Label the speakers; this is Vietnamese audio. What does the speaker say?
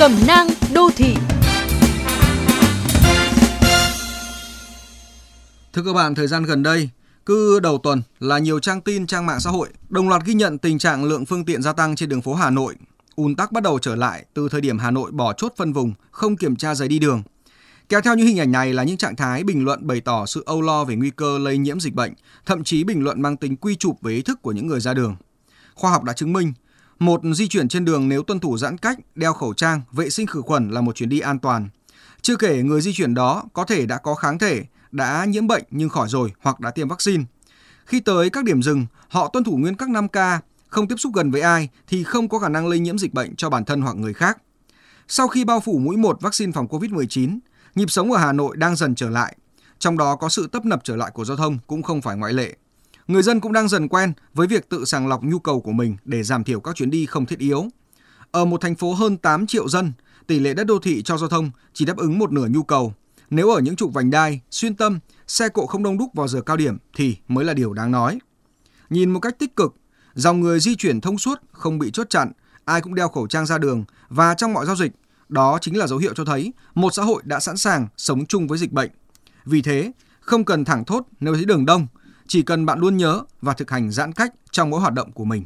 Speaker 1: Cẩm nang đô thị
Speaker 2: Thưa các bạn, thời gian gần đây, cứ đầu tuần là nhiều trang tin, trang mạng xã hội đồng loạt ghi nhận tình trạng lượng phương tiện gia tăng trên đường phố Hà Nội. ùn tắc bắt đầu trở lại từ thời điểm Hà Nội bỏ chốt phân vùng, không kiểm tra giấy đi đường. Kéo theo những hình ảnh này là những trạng thái bình luận bày tỏ sự âu lo về nguy cơ lây nhiễm dịch bệnh, thậm chí bình luận mang tính quy chụp về ý thức của những người ra đường. Khoa học đã chứng minh, một di chuyển trên đường nếu tuân thủ giãn cách, đeo khẩu trang, vệ sinh khử khuẩn là một chuyến đi an toàn. Chưa kể người di chuyển đó có thể đã có kháng thể, đã nhiễm bệnh nhưng khỏi rồi hoặc đã tiêm vaccine. Khi tới các điểm dừng, họ tuân thủ nguyên tắc 5K, không tiếp xúc gần với ai thì không có khả năng lây nhiễm dịch bệnh cho bản thân hoặc người khác. Sau khi bao phủ mũi 1 vaccine phòng COVID-19, nhịp sống ở Hà Nội đang dần trở lại, trong đó có sự tấp nập trở lại của giao thông cũng không phải ngoại lệ. Người dân cũng đang dần quen với việc tự sàng lọc nhu cầu của mình để giảm thiểu các chuyến đi không thiết yếu. Ở một thành phố hơn 8 triệu dân, tỷ lệ đất đô thị cho giao thông chỉ đáp ứng một nửa nhu cầu. Nếu ở những trục vành đai, xuyên tâm, xe cộ không đông đúc vào giờ cao điểm thì mới là điều đáng nói. Nhìn một cách tích cực, dòng người di chuyển thông suốt, không bị chốt chặn, ai cũng đeo khẩu trang ra đường và trong mọi giao dịch, đó chính là dấu hiệu cho thấy một xã hội đã sẵn sàng sống chung với dịch bệnh. Vì thế, không cần thẳng thốt nếu thấy đường đông, chỉ cần bạn luôn nhớ và thực hành giãn cách trong mỗi hoạt động của mình.